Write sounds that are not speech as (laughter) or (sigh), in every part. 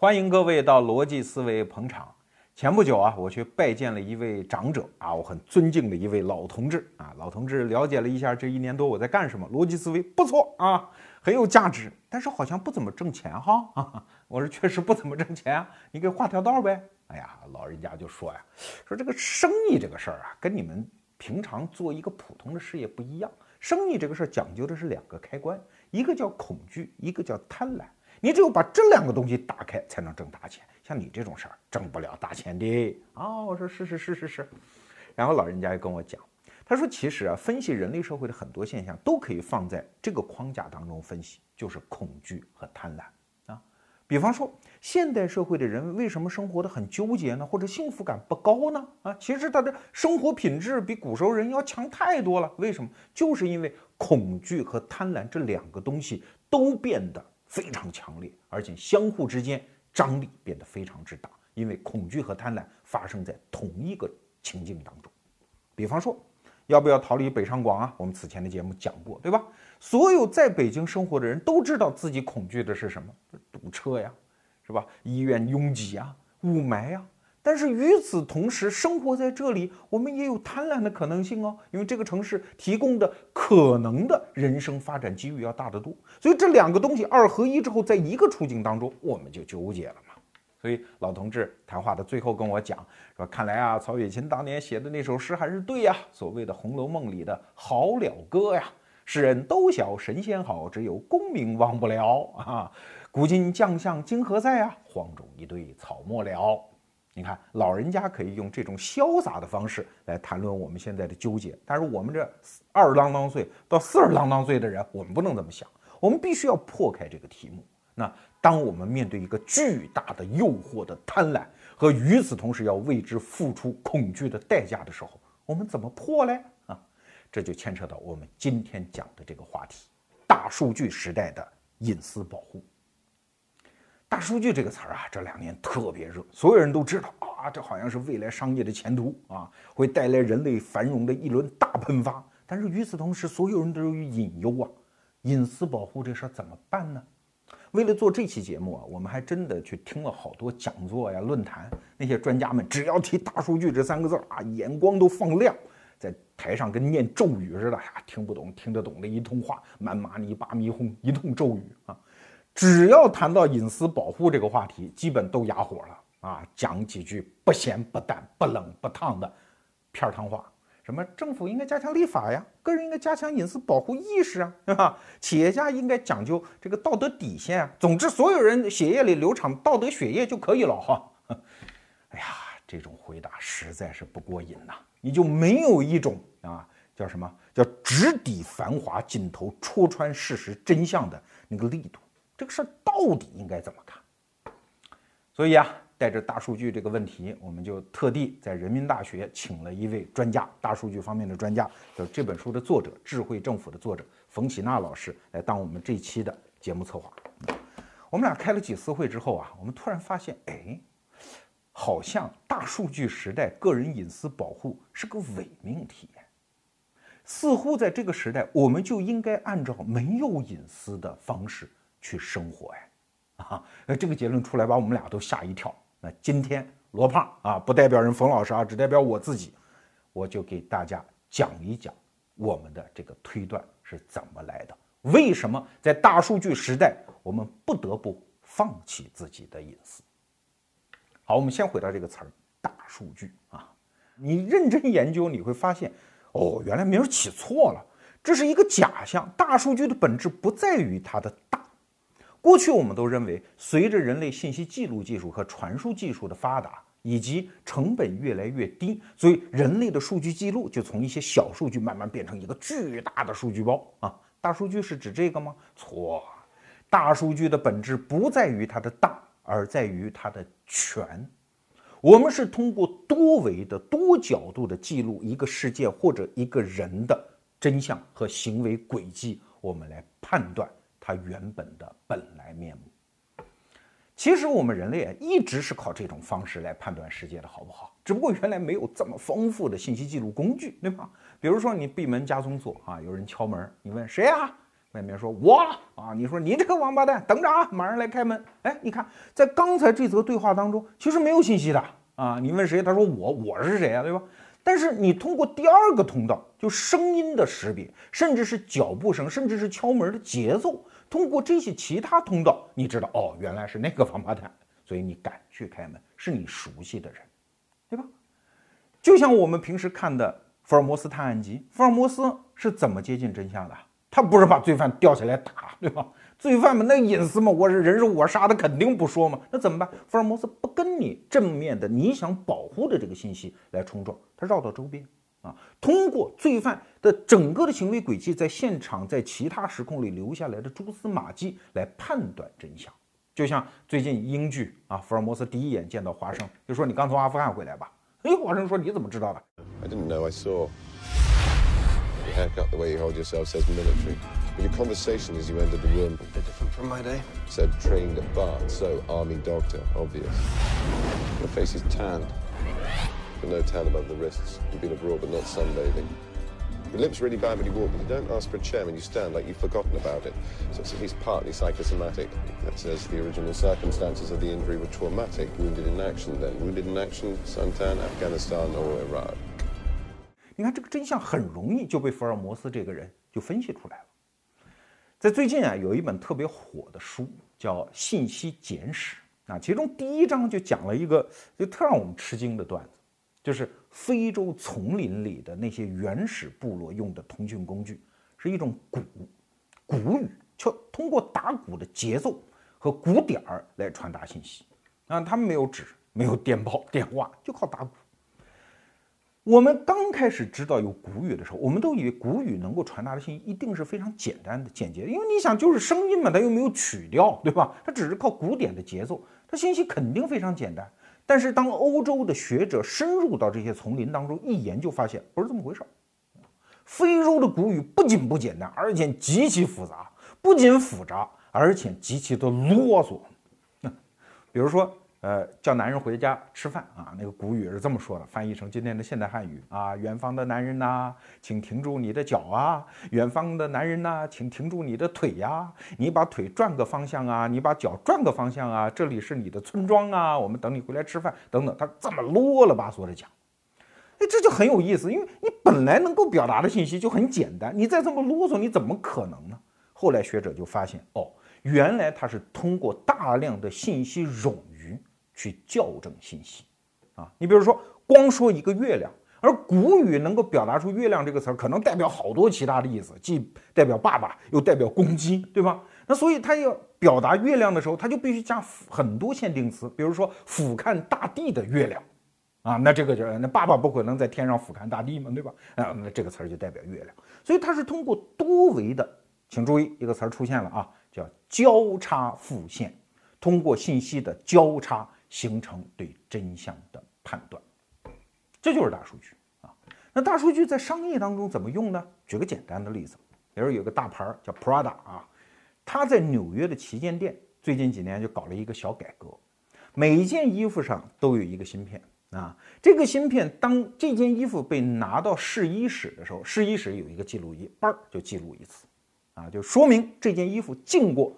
欢迎各位到逻辑思维捧场。前不久啊，我去拜见了一位长者啊，我很尊敬的一位老同志啊。老同志了解了一下这一年多我在干什么，逻辑思维不错啊，很有价值，但是好像不怎么挣钱哈。(laughs) 我说确实不怎么挣钱啊，你给画条道呗。哎呀，老人家就说呀，说这个生意这个事儿啊，跟你们平常做一个普通的事业不一样。生意这个事儿讲究的是两个开关，一个叫恐惧，一个叫贪婪。你只有把这两个东西打开，才能挣大钱。像你这种事儿，挣不了大钱的啊！我说是是是是是。然后老人家又跟我讲，他说其实啊，分析人类社会的很多现象都可以放在这个框架当中分析，就是恐惧和贪婪啊。比方说，现代社会的人为什么生活的很纠结呢？或者幸福感不高呢？啊，其实他的生活品质比古时候人要强太多了。为什么？就是因为恐惧和贪婪这两个东西都变得。非常强烈，而且相互之间张力变得非常之大，因为恐惧和贪婪发生在同一个情境当中。比方说，要不要逃离北上广啊？我们此前的节目讲过，对吧？所有在北京生活的人都知道自己恐惧的是什么？堵车呀，是吧？医院拥挤啊，雾霾呀。但是与此同时，生活在这里，我们也有贪婪的可能性哦，因为这个城市提供的可能的人生发展机遇要大得多。所以这两个东西二合一之后，在一个处境当中，我们就纠结了嘛。所以老同志谈话的最后跟我讲说：“看来啊，曹雪芹当年写的那首诗还是对呀，所谓的《红楼梦》里的好了歌呀，世人都晓神仙好，只有功名忘不了啊。古今将相今何在啊？荒冢一堆草没了。”你看，老人家可以用这种潇洒的方式来谈论我们现在的纠结，但是我们这二十郎当岁到四十郎当岁的人，我们不能这么想，我们必须要破开这个题目。那当我们面对一个巨大的诱惑的贪婪和与此同时要为之付出恐惧的代价的时候，我们怎么破嘞？啊，这就牵扯到我们今天讲的这个话题——大数据时代的隐私保护。大数据这个词儿啊，这两年特别热，所有人都知道啊，这好像是未来商业的前途啊，会带来人类繁荣的一轮大喷发。但是与此同时，所有人都有隐忧啊，隐私保护这事儿怎么办呢？为了做这期节目啊，我们还真的去听了好多讲座呀、论坛，那些专家们只要提大数据这三个字儿啊，眼光都放亮，在台上跟念咒语似的呀，听不懂听得懂的一通话，满马尼巴迷哄一通咒语啊。只要谈到隐私保护这个话题，基本都哑火了啊！讲几句不咸不淡、不冷不烫的片儿汤话，什么政府应该加强立法呀，个人应该加强隐私保护意识啊，对吧？企业家应该讲究这个道德底线啊。总之，所有人血液里流淌道德血液就可以了哈。(laughs) 哎呀，这种回答实在是不过瘾呐！你就没有一种啊，叫什么叫直抵繁华尽头、戳穿事实真相的那个力度？这个事儿到底应该怎么看？所以啊，带着大数据这个问题，我们就特地在人民大学请了一位专家，大数据方面的专家，就是这本书的作者《智慧政府》的作者冯喜娜老师来当我们这期的节目策划。我们俩开了几次会之后啊，我们突然发现，哎，好像大数据时代个人隐私保护是个伪命题。似乎在这个时代，我们就应该按照没有隐私的方式。去生活哎，啊，那这个结论出来把我们俩都吓一跳。那今天罗胖啊，不代表人冯老师啊，只代表我自己，我就给大家讲一讲我们的这个推断是怎么来的。为什么在大数据时代，我们不得不放弃自己的隐私？好，我们先回到这个词儿“大数据”啊，你认真研究，你会发现，哦，原来名儿起错了，这是一个假象。大数据的本质不在于它的大。过去我们都认为，随着人类信息记录技术和传输技术的发达，以及成本越来越低，所以人类的数据记录就从一些小数据慢慢变成一个巨大的数据包啊。大数据是指这个吗？错，大数据的本质不在于它的大，而在于它的全。我们是通过多维的、多角度的记录一个世界或者一个人的真相和行为轨迹，我们来判断。它原本的本来面目。其实我们人类啊，一直是靠这种方式来判断世界的好不好，只不过原来没有这么丰富的信息记录工具，对吧？比如说你闭门家中坐啊，有人敲门，你问谁呀？外面说我啊，你说你这个王八蛋，等着啊，马上来开门。哎，你看，在刚才这则对话当中，其实没有信息的啊。你问谁，他说我，我是谁啊，对吧？但是你通过第二个通道，就声音的识别，甚至是脚步声，甚至是敲门的节奏，通过这些其他通道，你知道哦，原来是那个王八蛋，所以你敢去开门，是你熟悉的人，对吧？就像我们平时看的《福尔摩斯探案集》，福尔摩斯是怎么接近真相的？他不是把罪犯吊起来打，对吧？罪犯们那隐私嘛，我是人是我杀的，肯定不说嘛。那怎么办？福尔摩斯不跟你正面的你想保护的这个信息来冲撞，他绕到周边啊，通过罪犯的整个的行为轨迹，在现场在其他时空里留下来的蛛丝马迹来判断真相。就像最近英剧啊，福尔摩斯第一眼见到华生，就说你刚从阿富汗回来吧？哎，华生说你怎么知道的？I didn't know I saw. Haircut, the way you hold yourself says military. But your conversation as you entered the room. A bit different from my day. Said trained at Bart, so army doctor, obvious. Your face is tanned. But no tan above the wrists. You've been abroad, but not sunbathing. Your limp's really bad when you walk, but you don't ask for a chair when you stand like you've forgotten about it. So it's at least partly psychosomatic. That says the original circumstances of the injury were traumatic. Wounded in action, then. Wounded in action, suntan, Afghanistan, or Iraq. 你看这个真相很容易就被福尔摩斯这个人就分析出来了。在最近啊，有一本特别火的书叫《信息简史》啊，其中第一章就讲了一个就特让我们吃惊的段子，就是非洲丛林里的那些原始部落用的通讯工具是一种鼓，鼓语，就通过打鼓的节奏和鼓点儿来传达信息啊，他们没有纸，没有电报、电话，就靠打鼓。我们刚开始知道有古语的时候，我们都以为古语能够传达的信息一定是非常简单的、简洁的，因为你想，就是声音嘛，它又没有曲调，对吧？(laughs) 它只是靠鼓点的节奏，它信息肯定非常简单。但是当欧洲的学者深入到这些丛林当中一研究，发现不是这么回事儿。非洲的古语不仅不简单，而且极其复杂，不仅复杂，而且极其的啰嗦。(laughs) 比如说。呃，叫男人回家吃饭啊，那个古语是这么说的，翻译成今天的现代汉语啊，远方的男人呐，请停住你的脚啊，远方的男人呐，请停住你的腿呀，你把腿转个方向啊，你把脚转个方向啊，这里是你的村庄啊，我们等你回来吃饭等等，他这么啰啰巴嗦的讲，哎，这就很有意思，因为你本来能够表达的信息就很简单，你再这么啰嗦，你怎么可能呢？后来学者就发现，哦，原来他是通过大量的信息冗。去校正信息，啊，你比如说光说一个月亮，而古语能够表达出月亮这个词儿，可能代表好多其他的意思，既代表爸爸，又代表公鸡，对吧？那所以他要表达月亮的时候，他就必须加很多限定词，比如说俯瞰大地的月亮，啊，那这个就那爸爸不可能在天上俯瞰大地嘛，对吧？啊，那这个词儿就代表月亮，所以它是通过多维的，请注意一个词儿出现了啊，叫交叉复现，通过信息的交叉。形成对真相的判断，这就是大数据啊。那大数据在商业当中怎么用呢？举个简单的例子，比如有个大牌叫 Prada 啊，它在纽约的旗舰店最近几年就搞了一个小改革，每一件衣服上都有一个芯片啊。这个芯片当这件衣服被拿到试衣室的时候，试衣室有一个记录仪，嘣就记录一次啊，就说明这件衣服进过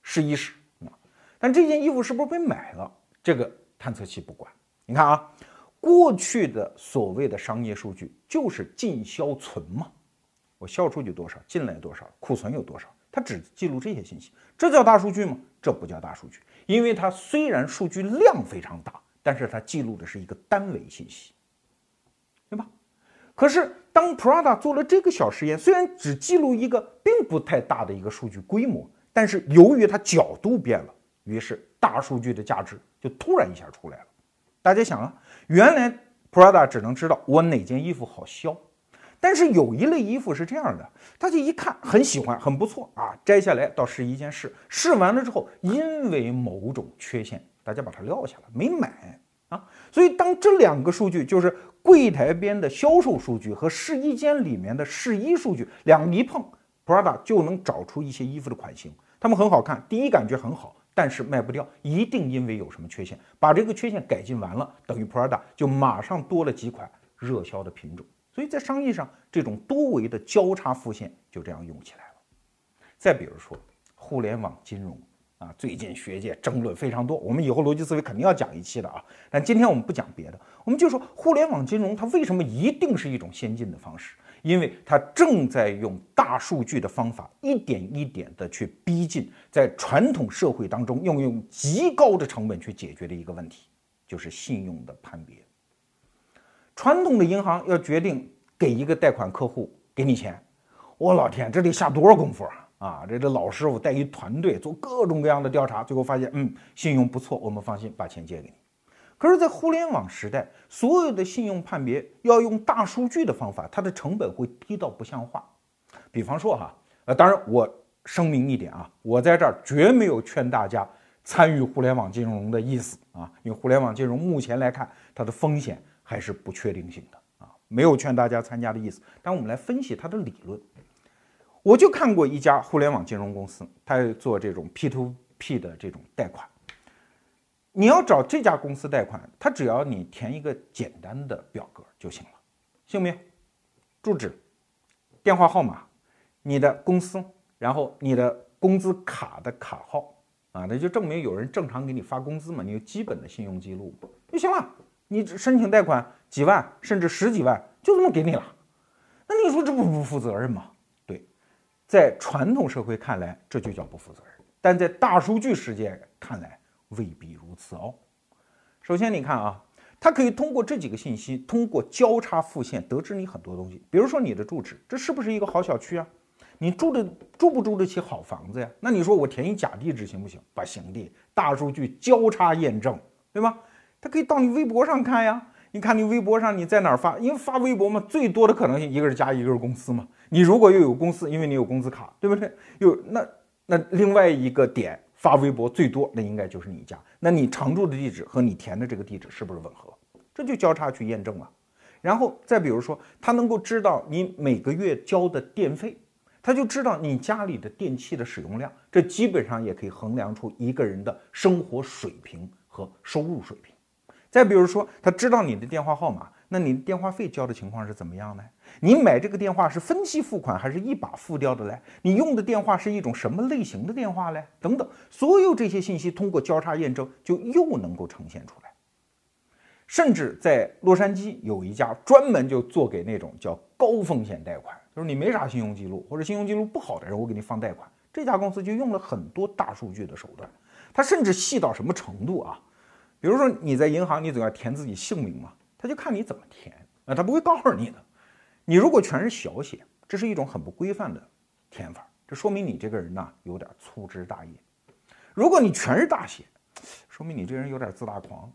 试衣室啊。但这件衣服是不是被买了？这个探测器不管，你看啊，过去的所谓的商业数据就是进销存嘛，我销出去多少，进来多少，库存有多少，它只记录这些信息，这叫大数据吗？这不叫大数据，因为它虽然数据量非常大，但是它记录的是一个单维信息，对吧？可是当 Prada 做了这个小实验，虽然只记录一个并不太大的一个数据规模，但是由于它角度变了，于是大数据的价值。就突然一下出来了，大家想啊，原来 Prada 只能知道我哪件衣服好销，但是有一类衣服是这样的，大家一看很喜欢，很不错啊，摘下来到试衣间试，试完了之后，因为某种缺陷，大家把它撂下了，没买啊。所以当这两个数据，就是柜台边的销售数据和试衣间里面的试衣数据，两个一碰，Prada 就能找出一些衣服的款型，它们很好看，第一感觉很好。但是卖不掉，一定因为有什么缺陷。把这个缺陷改进完了，等于 Prada 就马上多了几款热销的品种。所以在商业上，这种多维的交叉复现就这样用起来了。再比如说互联网金融啊，最近学界争论非常多，我们以后逻辑思维肯定要讲一期的啊。但今天我们不讲别的，我们就说互联网金融它为什么一定是一种先进的方式？因为它正在用大数据的方法，一点一点的去逼近在传统社会当中用用极高的成本去解决的一个问题，就是信用的判别。传统的银行要决定给一个贷款客户给你钱，我老天，这得下多少功夫啊！啊，这这老师傅带一团队做各种各样的调查，最后发现，嗯，信用不错，我们放心把钱借给你。可是，在互联网时代，所有的信用判别要用大数据的方法，它的成本会低到不像话。比方说哈，呃，当然我声明一点啊，我在这儿绝没有劝大家参与互联网金融的意思啊，因为互联网金融目前来看，它的风险还是不确定性的啊，没有劝大家参加的意思。但我们来分析它的理论，我就看过一家互联网金融公司，它做这种 P to P 的这种贷款。你要找这家公司贷款，他只要你填一个简单的表格就行了，姓名、住址、电话号码、你的公司，然后你的工资卡的卡号啊，那就证明有人正常给你发工资嘛，你有基本的信用记录就行了。你申请贷款几万甚至十几万，就这么给你了。那你说这不不负责任吗？在传统社会看来这就叫不负责任，但在大数据世界看来。未必如此哦。首先，你看啊，它可以通过这几个信息，通过交叉复现得知你很多东西。比如说你的住址，这是不是一个好小区啊？你住的住不住得起好房子呀？那你说我填一假地址行不行？不行的，大数据交叉验证，对吧？它可以到你微博上看呀。你看你微博上你在哪儿发？因为发微博嘛，最多的可能性一个是加，一个是公司嘛。你如果又有公司，因为你有工资卡，对不对？有那那另外一个点。发微博最多，那应该就是你家。那你常住的地址和你填的这个地址是不是吻合？这就交叉去验证了。然后再比如说，他能够知道你每个月交的电费，他就知道你家里的电器的使用量。这基本上也可以衡量出一个人的生活水平和收入水平。再比如说，他知道你的电话号码。那你的电话费交的情况是怎么样呢？你买这个电话是分期付款还是一把付掉的嘞？你用的电话是一种什么类型的电话嘞？等等，所有这些信息通过交叉验证，就又能够呈现出来。甚至在洛杉矶有一家专门就做给那种叫高风险贷款，就是你没啥信用记录或者信用记录不好的人，我给你放贷款。这家公司就用了很多大数据的手段，它甚至细到什么程度啊？比如说你在银行，你总要填自己姓名嘛。他就看你怎么填啊，他不会告诉你的。你如果全是小写，这是一种很不规范的填法，这说明你这个人呢有点粗枝大叶。如果你全是大写，说明你这人有点自大狂。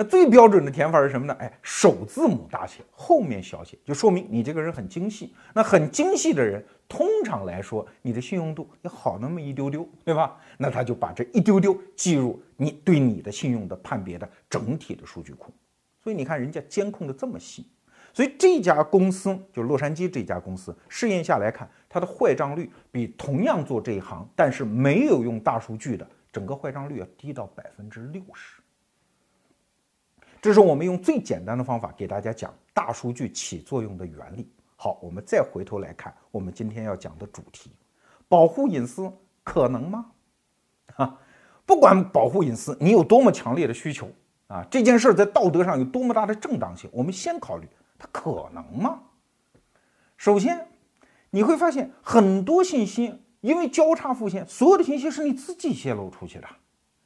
那最标准的填法是什么呢？哎，首字母大写，后面小写，就说明你这个人很精细。那很精细的人，通常来说，你的信用度要好那么一丢丢，对吧？那他就把这一丢丢记入你对你的信用的判别的整体的数据库。所以你看，人家监控的这么细，所以这家公司就洛杉矶这家公司试验下来看，它的坏账率比同样做这一行但是没有用大数据的整个坏账率要低到百分之六十。这是我们用最简单的方法给大家讲大数据起作用的原理。好，我们再回头来看我们今天要讲的主题：保护隐私可能吗？啊，不管保护隐私你有多么强烈的需求。啊，这件事在道德上有多么大的正当性？我们先考虑它可能吗？首先，你会发现很多信息因为交叉复现，所有的信息是你自己泄露出去的。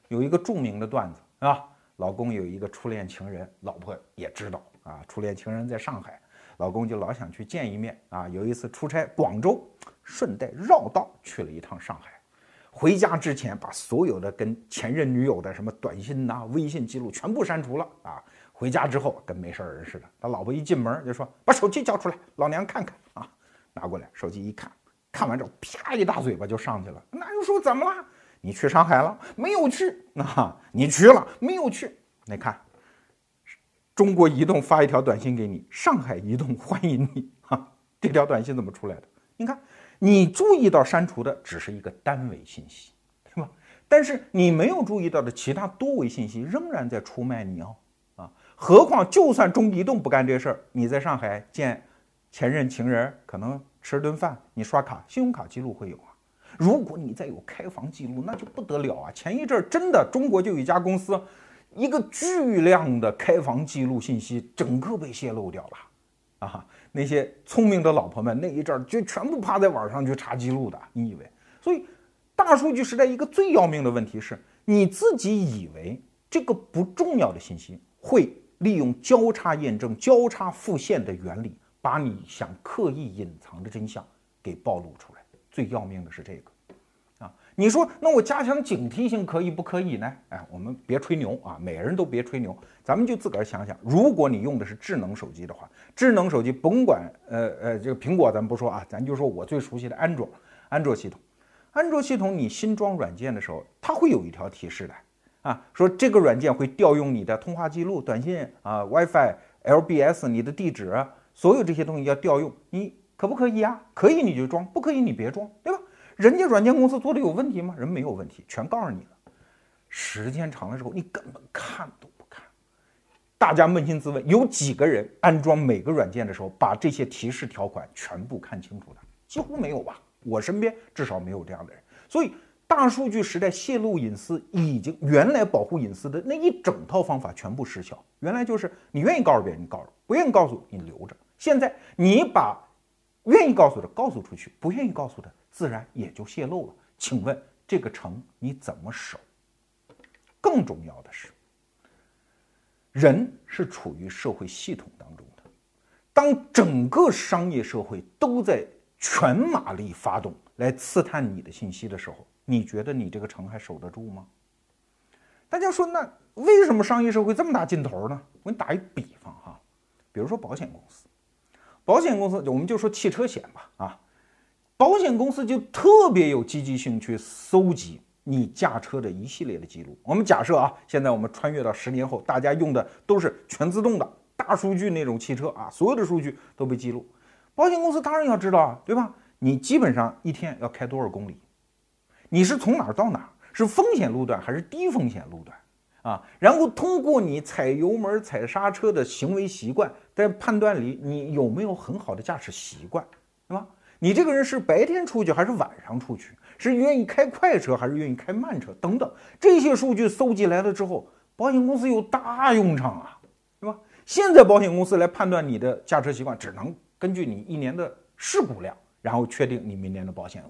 有一个著名的段子，啊？老公有一个初恋情人，老婆也知道啊。初恋情人在上海，老公就老想去见一面啊。有一次出差广州，顺带绕道去了一趟上海。回家之前，把所有的跟前任女友的什么短信呐、微信记录全部删除了啊！回家之后跟没事人似的。他老婆一进门就说：“把手机交出来，老娘看看啊！”拿过来，手机一看，看完之后啪一大嘴巴就上去了。那又说怎么了？你去上海了？没有去。啊，你去了？没有去。你看，中国移动发一条短信给你，上海移动 (laughs) 欢迎你。哈，这条短信怎么出来的？你看。你注意到删除的只是一个单维信息，对吧？但是你没有注意到的其他多维信息仍然在出卖你哦，啊！何况就算中移动不干这事儿，你在上海见前任情人，可能吃顿饭，你刷卡，信用卡记录会有啊。如果你再有开房记录，那就不得了啊！前一阵儿真的，中国就有一家公司，一个巨量的开房记录信息，整个被泄露掉了，啊，那些聪明的老婆们那一阵儿就全部趴在网上去查记录的，你以为？所以，大数据时代一个最要命的问题是，你自己以为这个不重要的信息会。利用交叉验证、交叉复现的原理，把你想刻意隐藏的真相给暴露出来。最要命的是这个，你说那我加强警惕性可以不可以呢？哎，我们别吹牛啊，每个人都别吹牛，咱们就自个儿想想，如果你用的是智能手机的话，智能手机甭管呃呃这个苹果咱不说啊，咱就说我最熟悉的安卓，安卓系统，安卓系统你新装软件的时候，它会有一条提示的。啊，说这个软件会调用你的通话记录、短信啊、WiFi、LBS、你的地址，所有这些东西要调用，你可不可以啊？可以你就装，不可以你别装，对吧？人家软件公司做的有问题吗？人没有问题，全告诉你了。时间长了之后，你根本看都不看。大家扪心自问，有几个人安装每个软件的时候把这些提示条款全部看清楚的？几乎没有吧？我身边至少没有这样的人，所以。大数据时代泄露隐私已经原来保护隐私的那一整套方法全部失效。原来就是你愿意告诉别人，你告诉；不愿意告诉你留着。现在你把愿意告诉的告诉出去，不愿意告诉的自然也就泄露了。请问这个城你怎么守？更重要的是，人是处于社会系统当中的，当整个商业社会都在全马力发动来刺探你的信息的时候。你觉得你这个城还守得住吗？大家说，那为什么商业社会这么大劲头呢？我给你打一比方哈，比如说保险公司，保险公司我们就说汽车险吧啊，保险公司就特别有积极性去搜集你驾车的一系列的记录。我们假设啊，现在我们穿越到十年后，大家用的都是全自动的大数据那种汽车啊，所有的数据都被记录，保险公司当然要知道啊，对吧？你基本上一天要开多少公里？你是从哪儿到哪儿？是风险路段还是低风险路段？啊，然后通过你踩油门、踩刹车的行为习惯，在判断里你有没有很好的驾驶习惯，对吧？你这个人是白天出去还是晚上出去？是愿意开快车还是愿意开慢车？等等，这些数据搜集来了之后，保险公司有大用场啊，对吧？现在保险公司来判断你的驾车习惯，只能根据你一年的事故量，然后确定你明年的保险额。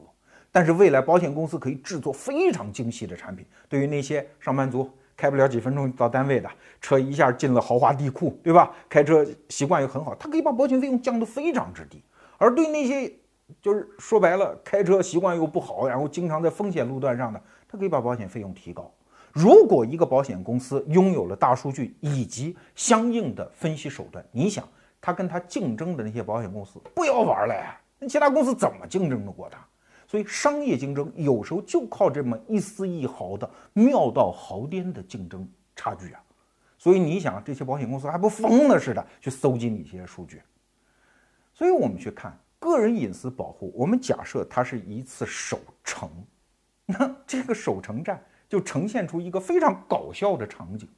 但是未来保险公司可以制作非常精细的产品，对于那些上班族开不了几分钟到单位的车，一下进了豪华地库，对吧？开车习惯又很好，他可以把保险费用降得非常之低。而对那些就是说白了开车习惯又不好，然后经常在风险路段上的，他可以把保险费用提高。如果一个保险公司拥有了大数据以及相应的分析手段，你想他跟他竞争的那些保险公司不要玩了呀？那其他公司怎么竞争得过他？所以，商业竞争有时候就靠这么一丝一毫的妙到毫巅的竞争差距啊！所以你想，这些保险公司还不疯了似的去搜集你这些数据？所以我们去看个人隐私保护，我们假设它是一次守城，那这个守城战就呈现出一个非常搞笑的场景：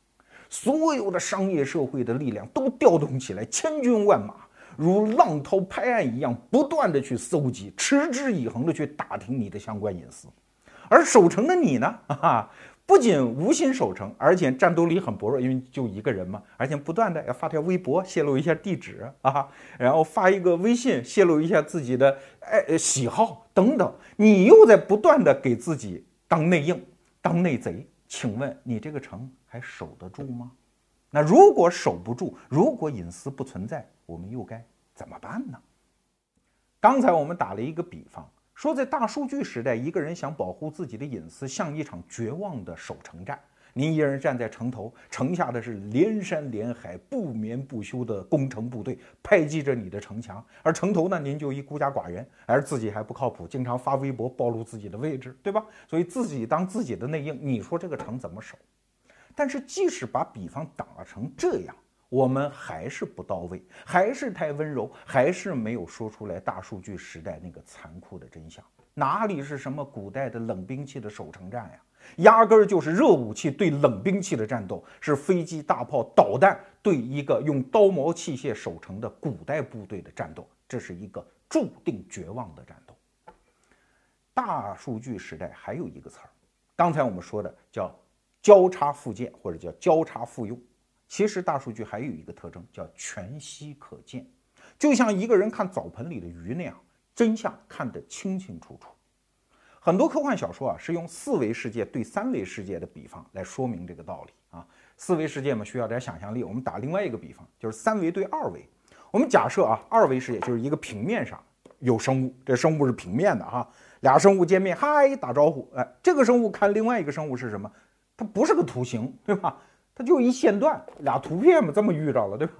所有的商业社会的力量都调动起来，千军万马。如浪涛拍岸一样，不断的去搜集，持之以恒的去打听你的相关隐私，而守城的你呢，(laughs) 啊，不仅无心守城，而且战斗力很薄弱，因为就一个人嘛，而且不断的要发条微博泄露一下地址啊，然后发一个微信泄露一下自己的爱喜好等等，你又在不断的给自己当内应、当内贼，请问你这个城还守得住吗？那如果守不住，如果隐私不存在，我们又该怎么办呢？刚才我们打了一个比方，说在大数据时代，一个人想保护自己的隐私，像一场绝望的守城战。您一人站在城头，城下的是连山连海、不眠不休的攻城部队，拍击着你的城墙；而城头呢，您就一孤家寡人，而自己还不靠谱，经常发微博暴露自己的位置，对吧？所以自己当自己的内应，你说这个城怎么守？但是，即使把比方打成这样，我们还是不到位，还是太温柔，还是没有说出来大数据时代那个残酷的真相。哪里是什么古代的冷兵器的守城战呀？压根儿就是热武器对冷兵器的战斗，是飞机、大炮、导弹对一个用刀矛器械守城的古代部队的战斗。这是一个注定绝望的战斗。大数据时代还有一个词儿，刚才我们说的叫交叉附件或者叫交叉复用。其实大数据还有一个特征叫全息可见，就像一个人看澡盆里的鱼那样，真相看得清清楚楚。很多科幻小说啊是用四维世界对三维世界的比方来说明这个道理啊。四维世界嘛需要点想象力，我们打另外一个比方，就是三维对二维。我们假设啊，二维世界就是一个平面上有生物，这生物是平面的哈，俩生物见面，嗨打招呼，哎，这个生物看另外一个生物是什么？它不是个图形，对吧？它就一线段，俩图片嘛，这么遇着了，对吧？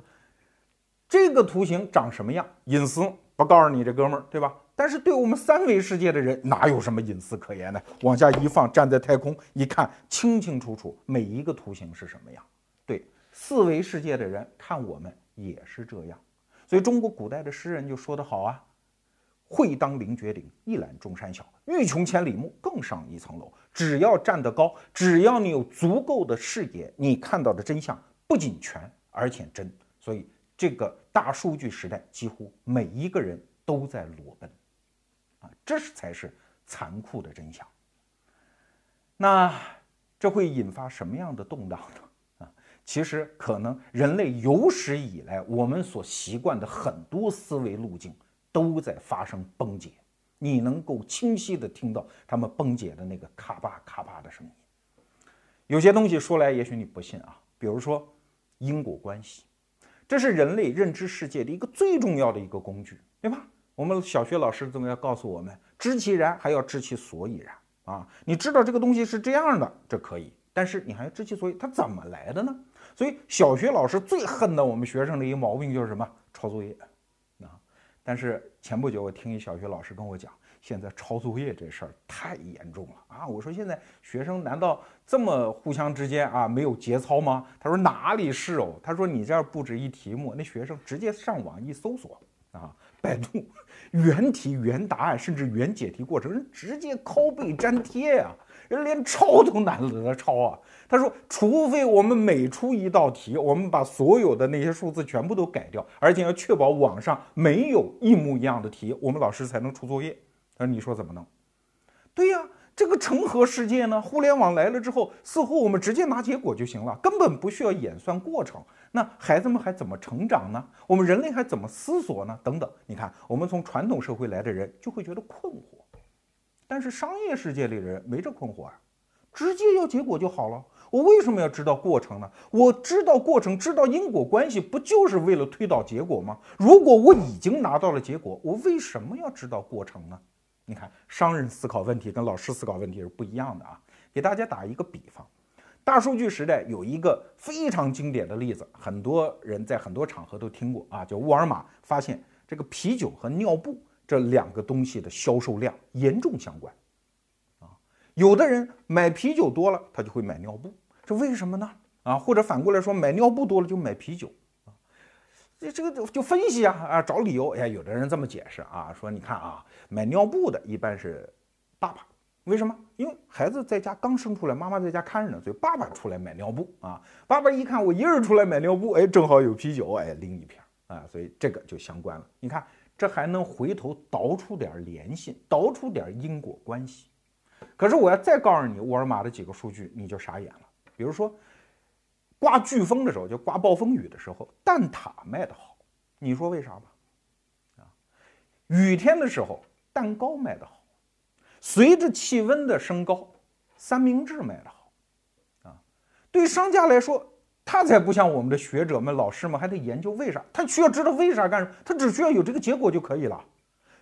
这个图形长什么样？隐私不告诉你，这哥们儿，对吧？但是对我们三维世界的人，哪有什么隐私可言呢？往下一放，站在太空一看，清清楚楚，每一个图形是什么样。对四维世界的人看我们也是这样。所以中国古代的诗人就说得好啊：“会当凌绝顶，一览众山小；欲穷千里目，更上一层楼。”只要站得高，只要你有足够的视野，你看到的真相不仅全，而且真。所以这个大数据时代，几乎每一个人都在裸奔。啊，这是才是残酷的真相。那这会引发什么样的动荡呢？啊，其实可能人类有史以来我们所习惯的很多思维路径都在发生崩解，你能够清晰的听到他们崩解的那个咔吧咔吧的声音。有些东西说来也许你不信啊，比如说因果关系，这是人类认知世界的一个最重要的一个工具，对吧？我们小学老师总要告诉我们，知其然，还要知其所以然啊！你知道这个东西是这样的，这可以，但是你还要知其所以，它怎么来的呢？所以小学老师最恨的我们学生的一个毛病就是什么？抄作业！但是前不久我听一小学老师跟我讲，现在抄作业这事儿太严重了啊！我说现在学生难道这么互相之间啊没有节操吗？他说哪里是哦？他说你这儿布置一题目，那学生直接上网一搜索啊。百度 (laughs) 原题、原答案，甚至原解题过程，直接拷贝粘贴啊，人连抄都懒得抄啊。他说，除非我们每出一道题，我们把所有的那些数字全部都改掉，而且要确保网上没有一模一样的题，我们老师才能出作业。他说，你说怎么弄？对呀。这个成何世界呢？互联网来了之后，似乎我们直接拿结果就行了，根本不需要演算过程。那孩子们还怎么成长呢？我们人类还怎么思索呢？等等，你看，我们从传统社会来的人就会觉得困惑，但是商业世界里的人没这困惑啊，直接要结果就好了。我为什么要知道过程呢？我知道过程，知道因果关系，不就是为了推导结果吗？如果我已经拿到了结果，我为什么要知道过程呢？你看，商人思考问题跟老师思考问题是不一样的啊。给大家打一个比方，大数据时代有一个非常经典的例子，很多人在很多场合都听过啊，叫沃尔玛发现这个啤酒和尿布这两个东西的销售量严重相关。啊，有的人买啤酒多了，他就会买尿布，这为什么呢？啊，或者反过来说，买尿布多了就买啤酒啊。这这个就就分析啊啊找理由，哎，有的人这么解释啊，说你看啊，买尿布的一般是爸爸，为什么？因为孩子在家刚生出来，妈妈在家看着呢，所以爸爸出来买尿布啊。爸爸一看我一人出来买尿布，哎，正好有啤酒，哎，拎一瓶啊，所以这个就相关了。你看，这还能回头倒出点联系，倒出点因果关系。可是我要再告诉你沃尔玛的几个数据，你就傻眼了。比如说。刮飓风的时候，就刮暴风雨的时候，蛋挞卖得好，你说为啥吧？啊，雨天的时候，蛋糕卖得好，随着气温的升高，三明治卖得好，啊，对商家来说，他才不像我们的学者们、老师们还得研究为啥，他需要知道为啥干什么，他只需要有这个结果就可以了。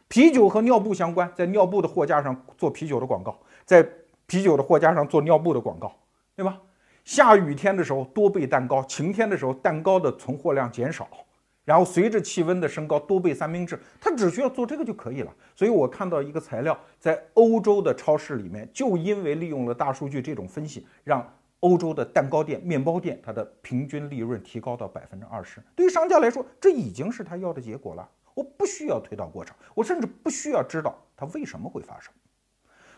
啤酒和尿布相关，在尿布的货架上做啤酒的广告，在啤酒的货架上做尿布的广告，对吧？下雨天的时候多备蛋糕，晴天的时候蛋糕的存货量减少，然后随着气温的升高多备三明治，他只需要做这个就可以了。所以我看到一个材料，在欧洲的超市里面，就因为利用了大数据这种分析，让欧洲的蛋糕店、面包店它的平均利润提高到百分之二十。对于商家来说，这已经是他要的结果了。我不需要推导过程，我甚至不需要知道它为什么会发生。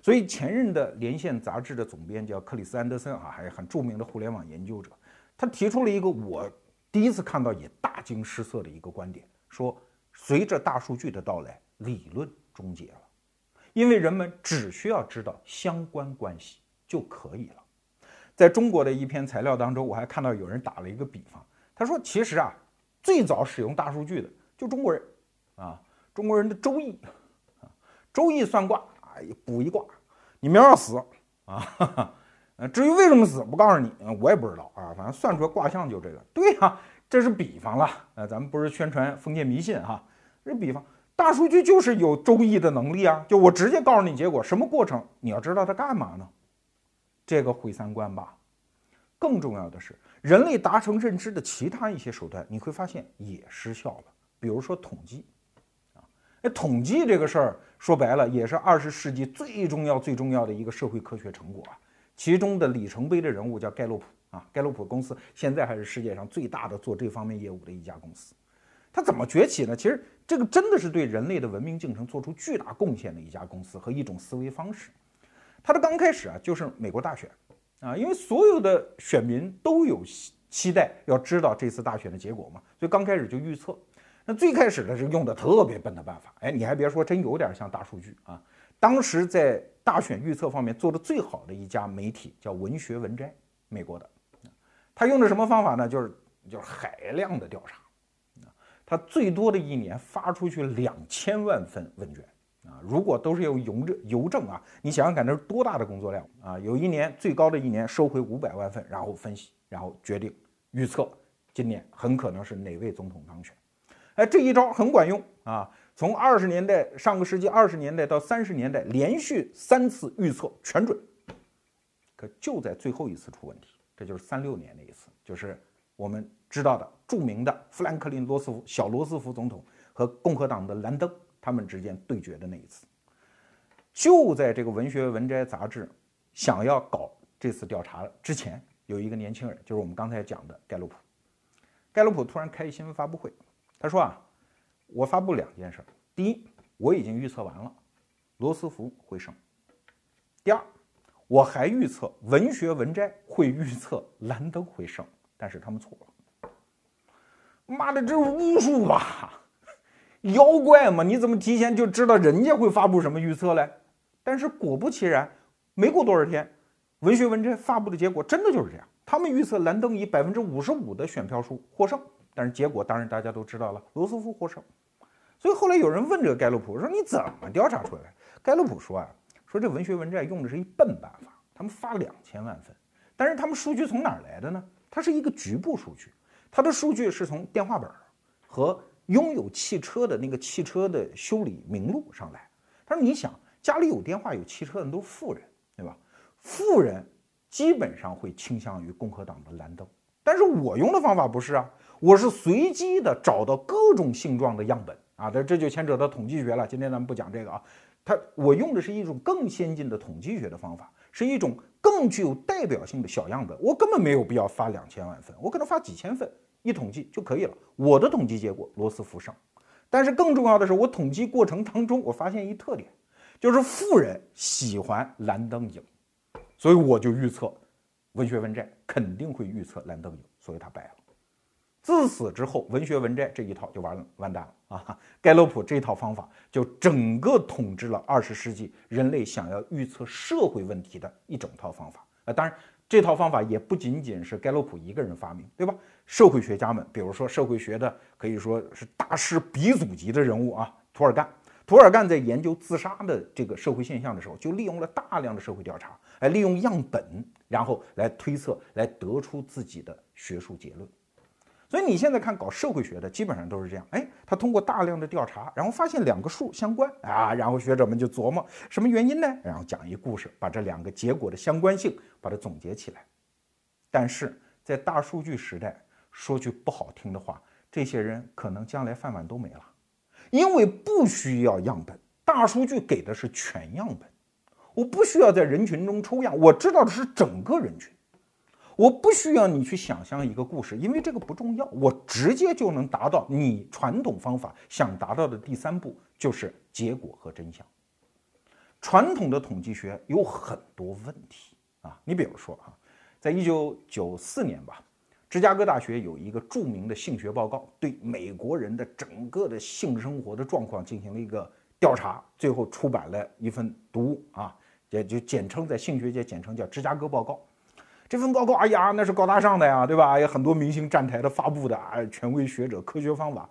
所以，前任的《连线》杂志的总编叫克里斯·安德森啊，还是很著名的互联网研究者。他提出了一个我第一次看到也大惊失色的一个观点，说随着大数据的到来，理论终结了。因为人们只需要知道相关关系就可以了。在中国的一篇材料当中，我还看到有人打了一个比方，他说：“其实啊，最早使用大数据的就中国人啊，中国人的周易啊，周易算卦啊，卜一卦，你明儿要死啊。”呃，至于为什么死，不告诉你，我也不知道啊。反正算出来卦象就这个。对呀，这是比方了。呃，咱们不是宣传封建迷信哈，这比方，大数据就是有周易的能力啊。就我直接告诉你结果，什么过程，你要知道它干嘛呢？这个毁三观吧。更重要的是，人类达成认知的其他一些手段，你会发现也失效了。比如说统计，啊，那统计这个事儿，说白了也是二十世纪最重要、最重要的一个社会科学成果啊。其中的里程碑的人物叫盖洛普啊，盖洛普公司现在还是世界上最大的做这方面业务的一家公司。它怎么崛起呢？其实这个真的是对人类的文明进程做出巨大贡献的一家公司和一种思维方式。它的刚开始啊，就是美国大选啊，因为所有的选民都有期期待要知道这次大选的结果嘛，所以刚开始就预测。那最开始的是用的特别笨的办法，哎，你还别说，真有点像大数据啊。当时在大选预测方面做的最好的一家媒体叫文学文摘，美国的，他用的什么方法呢？就是就是海量的调查，啊，他最多的一年发出去两千万份问卷，如果都是用邮政邮政啊，你想想看，那是多大的工作量啊！有一年最高的一年收回五百万份，然后分析，然后决定预测今年很可能是哪位总统当选，哎，这一招很管用啊！从二十年代上个世纪二十年代到三十年代，连续三次预测全准，可就在最后一次出问题，这就是三六年那一次，就是我们知道的著名的富兰克林·罗斯福小罗斯福总统和共和党的兰登他们之间对决的那一次。就在这个《文学文摘》杂志想要搞这次调查之前，有一个年轻人，就是我们刚才讲的盖洛普。盖洛普突然开新闻发布会，他说啊。我发布两件事：第一，我已经预测完了，罗斯福会胜；第二，我还预测文学文摘会预测兰登会胜，但是他们错了。妈的，这是巫术吧？妖怪嘛？你怎么提前就知道人家会发布什么预测嘞？但是果不其然，没过多少天，文学文摘发布的结果真的就是这样。他们预测兰登以百分之五十五的选票数获胜，但是结果当然大家都知道了，罗斯福获胜。所以后来有人问这个盖洛普说：“你怎么调查出来？”盖洛普说：“啊，说这文学文摘用的是一笨办法，他们发两千万份，但是他们数据从哪儿来的呢？它是一个局部数据，它的数据是从电话本和拥有汽车的那个汽车的修理名录上来。他说：你想家里有电话有汽车的都是富人，对吧？富人基本上会倾向于共和党的蓝灯，但是我用的方法不是啊，我是随机的找到各种性状的样本。”啊，这这就牵扯到统计学了。今天咱们不讲这个啊，他我用的是一种更先进的统计学的方法，是一种更具有代表性的小样本。我根本没有必要发两千万份，我可能发几千份，一统计就可以了。我的统计结果，罗斯福胜。但是更重要的是，我统计过程当中，我发现一特点，就是富人喜欢蓝灯赢，所以我就预测，文学文摘肯定会预测蓝灯赢，所以他败了。自此之后，文学文摘这一套就完了，完蛋了啊！盖洛普这套方法就整个统治了二十世纪人类想要预测社会问题的一整套方法啊！当然，这套方法也不仅仅是盖洛普一个人发明，对吧？社会学家们，比如说社会学的可以说是大师鼻祖级的人物啊，涂尔干。涂尔干在研究自杀的这个社会现象的时候，就利用了大量的社会调查，来利用样本，然后来推测，来得出自己的学术结论。所以你现在看搞社会学的，基本上都是这样。哎，他通过大量的调查，然后发现两个数相关啊，然后学者们就琢磨什么原因呢？然后讲一故事，把这两个结果的相关性把它总结起来。但是在大数据时代，说句不好听的话，这些人可能将来饭碗都没了，因为不需要样本，大数据给的是全样本，我不需要在人群中抽样，我知道的是整个人群。我不需要你去想象一个故事，因为这个不重要，我直接就能达到你传统方法想达到的第三步，就是结果和真相。传统的统计学有很多问题啊，你比如说啊，在一九九四年吧，芝加哥大学有一个著名的性学报告，对美国人的整个的性生活的状况进行了一个调查，最后出版了一份读物啊，也就简称在性学界简称叫芝加哥报告。这份报告，哎呀，那是高大上的呀，对吧？有很多明星站台的发布的啊，权威学者科学方法。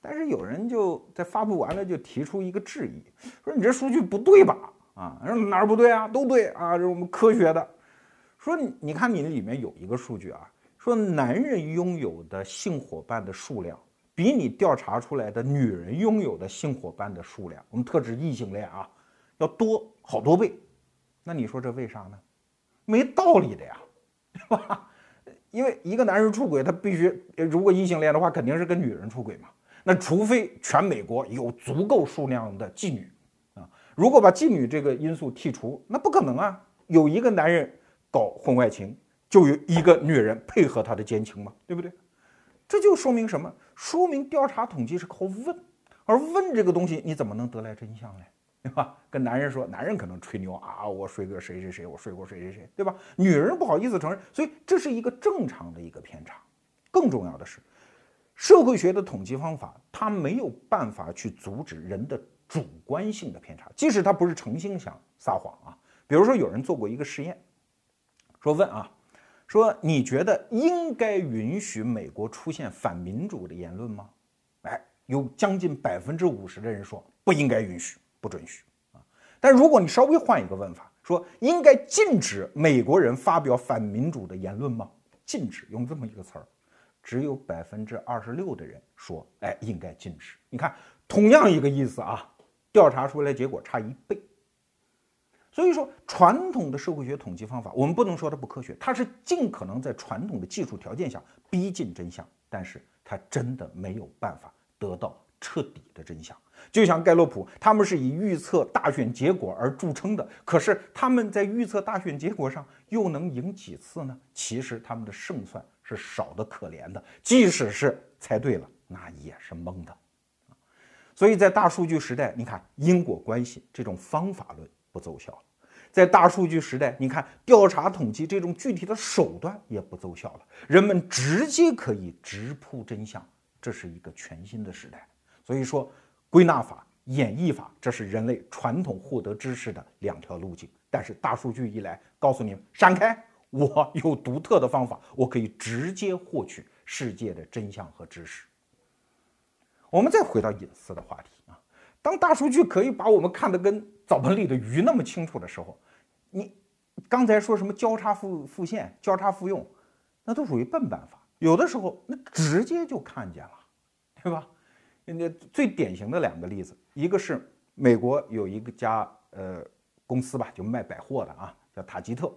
但是有人就在发布完了就提出一个质疑，说你这数据不对吧？啊，哪儿不对啊？都对啊，这是我们科学的。说你你看你里面有一个数据啊，说男人拥有的性伙伴的数量比你调查出来的女人拥有的性伙伴的数量，我们特指异性恋啊，要多好多倍。那你说这为啥呢？没道理的呀，对吧？因为一个男人出轨，他必须如果异性恋的话，肯定是跟女人出轨嘛。那除非全美国有足够数量的妓女啊，如果把妓女这个因素剔除，那不可能啊。有一个男人搞婚外情，就有一个女人配合他的奸情嘛，对不对？这就说明什么？说明调查统计是靠问，而问这个东西，你怎么能得来真相呢？对吧？跟男人说，男人可能吹牛啊，我睡过谁谁谁，我睡过谁谁谁，对吧？女人不好意思承认，所以这是一个正常的一个偏差。更重要的是，社会学的统计方法，它没有办法去阻止人的主观性的偏差，即使他不是诚心想撒谎啊。比如说，有人做过一个实验，说问啊，说你觉得应该允许美国出现反民主的言论吗？哎，有将近百分之五十的人说不应该允许。不准许啊！但如果你稍微换一个问法，说应该禁止美国人发表反民主的言论吗？禁止用这么一个词儿，只有百分之二十六的人说，哎，应该禁止。你看，同样一个意思啊，调查出来结果差一倍。所以说，传统的社会学统计方法，我们不能说它不科学，它是尽可能在传统的技术条件下逼近真相，但是它真的没有办法得到彻底的真相。就像盖洛普，他们是以预测大选结果而著称的，可是他们在预测大选结果上又能赢几次呢？其实他们的胜算是少得可怜的，即使是猜对了，那也是蒙的。所以在大数据时代，你看因果关系这种方法论不奏效了；在大数据时代，你看调查统计这种具体的手段也不奏效了。人们直接可以直扑真相，这是一个全新的时代。所以说。归纳法、演绎法，这是人类传统获得知识的两条路径。但是大数据一来，告诉你们闪开，我有独特的方法，我可以直接获取世界的真相和知识。我们再回到隐私的话题啊，当大数据可以把我们看得跟澡盆里的鱼那么清楚的时候，你刚才说什么交叉复复现、交叉复用，那都属于笨办法。有的时候那直接就看见了，对吧？那最典型的两个例子，一个是美国有一个家呃公司吧，就卖百货的啊，叫塔吉特。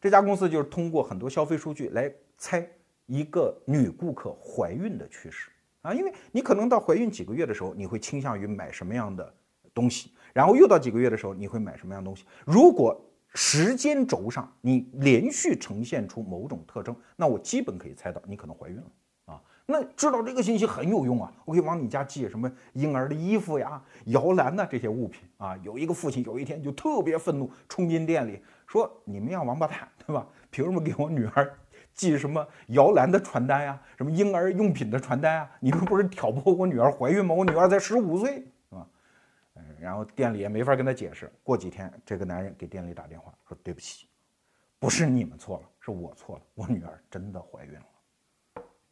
这家公司就是通过很多消费数据来猜一个女顾客怀孕的趋势啊，因为你可能到怀孕几个月的时候，你会倾向于买什么样的东西，然后又到几个月的时候，你会买什么样东西。如果时间轴上你连续呈现出某种特征，那我基本可以猜到你可能怀孕了。那知道这个信息很有用啊！我可以往你家寄什么婴儿的衣服呀、摇篮呐这些物品啊。有一个父亲有一天就特别愤怒，冲进店里说：“你们要王八蛋，对吧？凭什么给我女儿寄什么摇篮的传单呀、什么婴儿用品的传单啊？你们不是挑拨我女儿怀孕吗？我女儿才十五岁，是吧？”嗯，然后店里也没法跟他解释。过几天，这个男人给店里打电话说：“对不起，不是你们错了，是我错了，我女儿真的怀孕了。”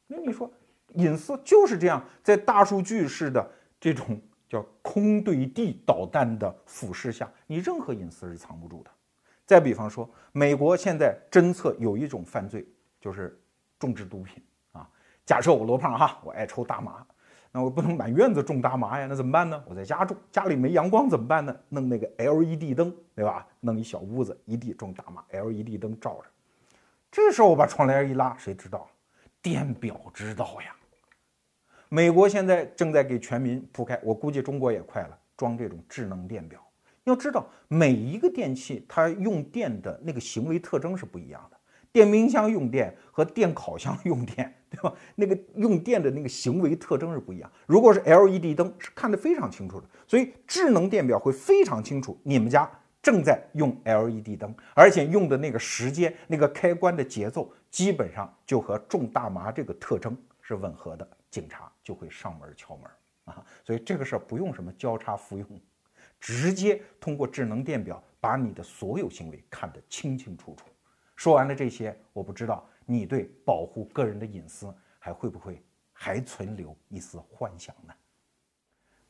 那你说？隐私就是这样，在大数据式的这种 (laughs) 叫空对地导弹的俯视下，你任何隐私是藏不住的。再比方说，美国现在侦测有一种犯罪，就是种植毒品啊。假设我罗胖哈，我爱抽大麻，那我不能满院子种大麻呀，那怎么办呢？我在家种，家里没阳光怎么办呢？弄那个 LED 灯，对吧？弄一小屋子，一地种大麻，LED 灯照着。这时候我把窗帘一拉，谁知道？电表知道呀。美国现在正在给全民铺开，我估计中国也快了，装这种智能电表。要知道，每一个电器它用电的那个行为特征是不一样的。电冰箱用电和电烤箱用电，(laughs) 对吧？那个用电的那个行为特征是不一样。如果是 LED 灯，是看得非常清楚的，所以智能电表会非常清楚你们家正在用 LED 灯，而且用的那个时间、那个开关的节奏，基本上就和种大麻这个特征是吻合的。警察就会上门敲门啊，所以这个事儿不用什么交叉服用直接通过智能电表把你的所有行为看得清清楚楚。说完了这些，我不知道你对保护个人的隐私还会不会还存留一丝幻想呢？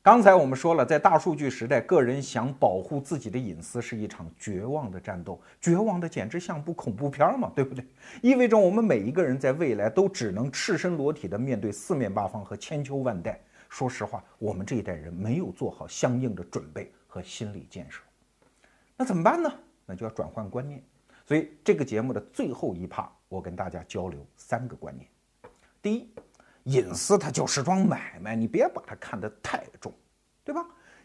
刚才我们说了，在大数据时代，个人想保护自己的隐私是一场绝望的战斗，绝望的简直像部恐怖片嘛，对不对？意味着我们每一个人在未来都只能赤身裸体的面对四面八方和千秋万代。说实话，我们这一代人没有做好相应的准备和心理建设，那怎么办呢？那就要转换观念。所以这个节目的最后一趴，我跟大家交流三个观念。第一。隐私它就是桩买卖，你别把它看得太重，对吧？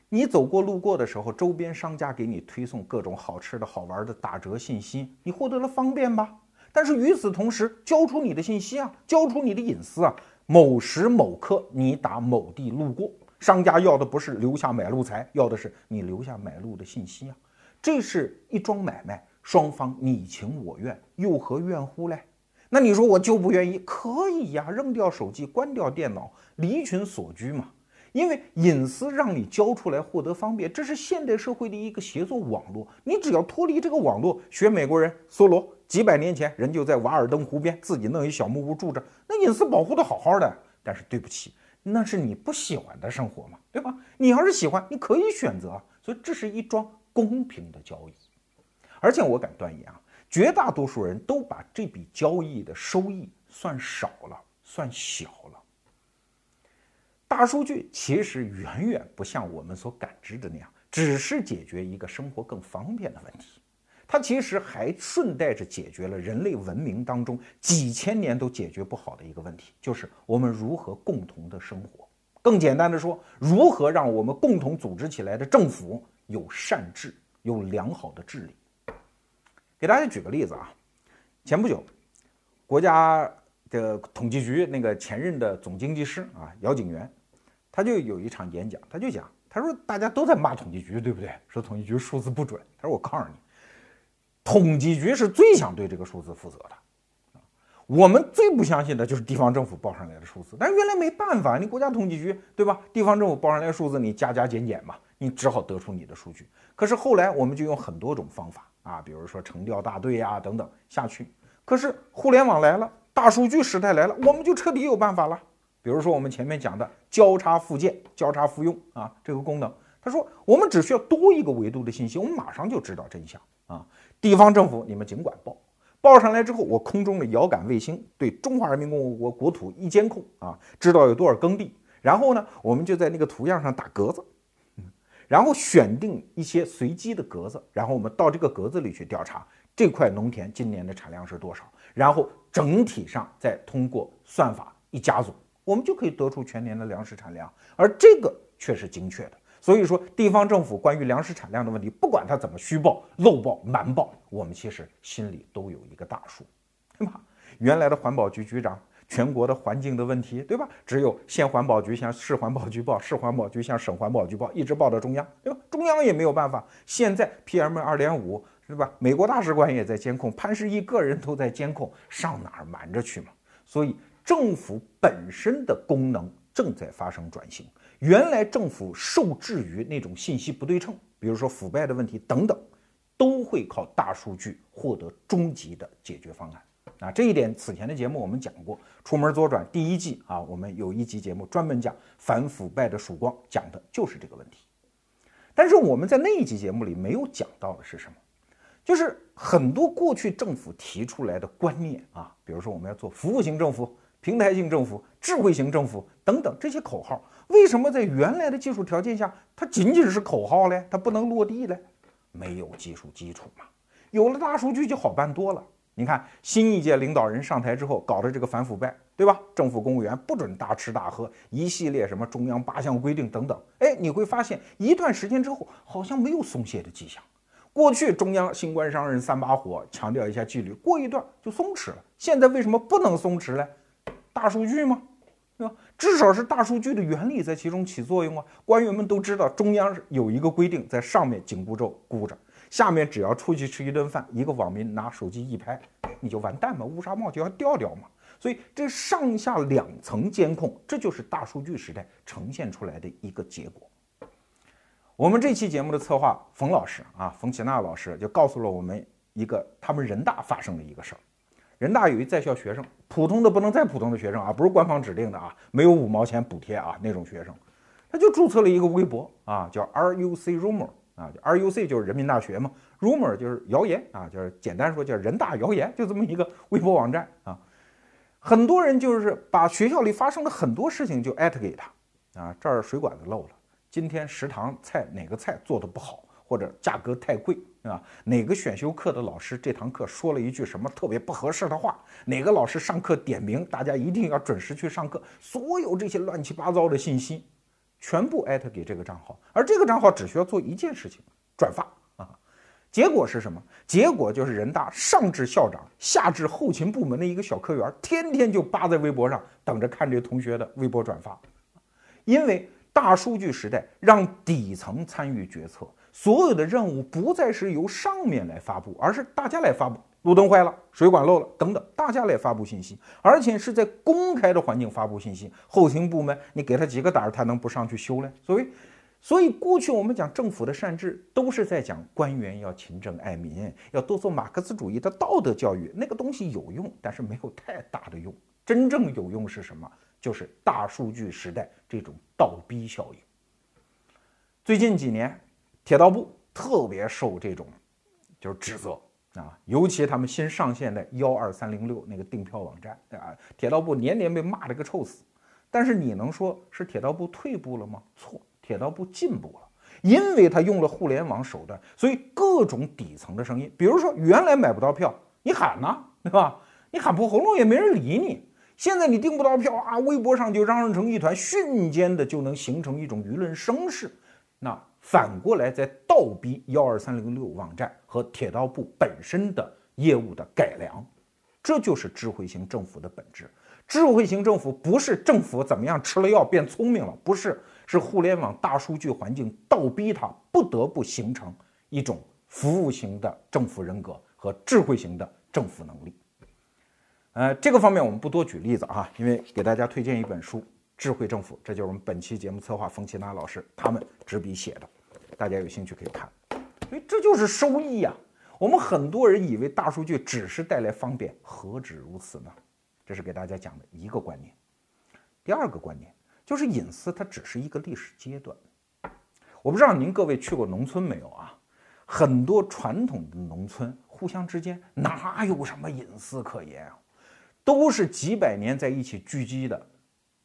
你走过路过的时候，周边商家给你推送各种好吃的好玩的打折信息，你获得了方便吧？但是与此同时，交出你的信息啊，交出你的隐私啊。某时某刻，你打某地路过，商家要的不是留下买路财，要的是你留下买路的信息啊。这是一桩买卖，双方你情我愿，又何怨乎嘞？那你说我就不愿意？可以呀，扔掉手机，关掉电脑，离群索居嘛。因为隐私让你交出来获得方便，这是现代社会的一个协作网络。你只要脱离这个网络，学美国人梭罗，几百年前人就在瓦尔登湖边自己弄一小木屋住着，那隐私保护的好好的。但是对不起，那是你不喜欢的生活嘛，对吧？你要是喜欢，你可以选择。所以这是一桩公平的交易，而且我敢断言啊。绝大多数人都把这笔交易的收益算少了，算小了。大数据其实远远不像我们所感知的那样，只是解决一个生活更方便的问题，它其实还顺带着解决了人类文明当中几千年都解决不好的一个问题，就是我们如何共同的生活。更简单的说，如何让我们共同组织起来的政府有善治，有良好的治理。给大家举个例子啊，前不久，国家的统计局那个前任的总经济师啊姚景元，他就有一场演讲，他就讲，他说大家都在骂统计局，对不对？说统计局数字不准。他说我告诉你，统计局是最想对这个数字负责的。啊我们最不相信的就是地方政府报上来的数字，但是原来没办法，你国家统计局对吧？地方政府报上来的数字，你加加减减嘛，你只好得出你的数据。可是后来我们就用很多种方法。啊，比如说城调大队呀等等下去，可是互联网来了，大数据时代来了，我们就彻底有办法了。比如说我们前面讲的交叉附件、交叉复用啊这个功能，他说我们只需要多一个维度的信息，我们马上就知道真相啊。地方政府你们尽管报，报上来之后，我空中的遥感卫星对中华人民共和国国土一监控啊，知道有多少耕地，然后呢，我们就在那个图样上打格子。然后选定一些随机的格子，然后我们到这个格子里去调查这块农田今年的产量是多少，然后整体上再通过算法一加总，我们就可以得出全年的粮食产量，而这个却是精确的。所以说，地方政府关于粮食产量的问题，不管它怎么虚报、漏报、瞒报，我们其实心里都有一个大数，对吧？原来的环保局局长。全国的环境的问题，对吧？只有县环保局向市环保局报，市环保局向省环保局报，一直报到中央，对吧？中央也没有办法。现在 PM 二点五，是吧？美国大使馆也在监控，潘石屹个人都在监控，上哪儿瞒着去嘛？所以政府本身的功能正在发生转型。原来政府受制于那种信息不对称，比如说腐败的问题等等，都会靠大数据获得终极的解决方案。啊，这一点此前的节目我们讲过，《出门左转》第一季啊，我们有一集节目专门讲反腐败的曙光，讲的就是这个问题。但是我们在那一集节目里没有讲到的是什么？就是很多过去政府提出来的观念啊，比如说我们要做服务型政府、平台型政府、智慧型政府等等这些口号，为什么在原来的技术条件下它仅仅是口号嘞？它不能落地嘞？没有技术基础嘛？有了大数据就好办多了。你看，新一届领导人上台之后搞的这个反腐败，对吧？政府公务员不准大吃大喝，一系列什么中央八项规定等等。哎，你会发现一段时间之后，好像没有松懈的迹象。过去中央新官上任三把火，强调一下纪律，过一段就松弛了。现在为什么不能松弛呢？大数据吗？对吧？至少是大数据的原理在其中起作用啊。官员们都知道，中央有一个规定在上面紧箍咒箍着。下面只要出去吃一顿饭，一个网民拿手机一拍，你就完蛋嘛，乌纱帽就要掉掉嘛。所以这上下两层监控，这就是大数据时代呈现出来的一个结果。我们这期节目的策划冯老师啊，冯奇娜老师就告诉了我们一个他们人大发生的一个事儿。人大有一在校学生，普通的不能再普通的学生啊，不是官方指定的啊，没有五毛钱补贴啊那种学生，他就注册了一个微博啊，叫 RUC Rumor 啊，RUC 就是人民大学嘛，Rumor 就是谣言啊，就是简单说叫人大谣言，就这么一个微博网站啊。很多人就是把学校里发生的很多事情就艾特给他啊，这儿水管子漏了，今天食堂菜哪个菜做的不好，或者价格太贵。啊，哪个选修课的老师这堂课说了一句什么特别不合适的话？哪个老师上课点名，大家一定要准时去上课。所有这些乱七八糟的信息，全部艾特给这个账号，而这个账号只需要做一件事情：转发啊。结果是什么？结果就是人大上至校长，下至后勤部门的一个小科员，天天就扒在微博上等着看这同学的微博转发，因为大数据时代让底层参与决策。所有的任务不再是由上面来发布，而是大家来发布。路灯坏了，水管漏了，等等，大家来发布信息，而且是在公开的环境发布信息。后勤部门，你给他几个胆儿，他能不上去修嘞？所以，所以过去我们讲政府的善治，都是在讲官员要勤政爱民，要多做马克思主义的道德教育。那个东西有用，但是没有太大的用。真正有用是什么？就是大数据时代这种倒逼效应。最近几年。铁道部特别受这种就是指责啊，尤其他们新上线的幺二三零六那个订票网站啊，铁道部年年被骂了个臭死。但是你能说是铁道部退步了吗？错，铁道部进步了，因为他用了互联网手段，所以各种底层的声音，比如说原来买不到票，你喊呐，对吧？你喊破喉咙也没人理你。现在你订不到票啊，微博上就嚷嚷成一团，瞬间的就能形成一种舆论声势，那。反过来，再倒逼幺二三零六网站和铁道部本身的业务的改良，这就是智慧型政府的本质。智慧型政府不是政府怎么样吃了药变聪明了，不是，是互联网大数据环境倒逼它不得不形成一种服务型的政府人格和智慧型的政府能力。呃，这个方面我们不多举例子啊，因为给大家推荐一本书《智慧政府》，这就是我们本期节目策划冯奇娜老师他们执笔写的。大家有兴趣可以看，所以这就是收益呀。我们很多人以为大数据只是带来方便，何止如此呢？这是给大家讲的一个观念。第二个观念就是隐私，它只是一个历史阶段。我不知道您各位去过农村没有啊？很多传统的农村互相之间哪有什么隐私可言啊？都是几百年在一起聚集的。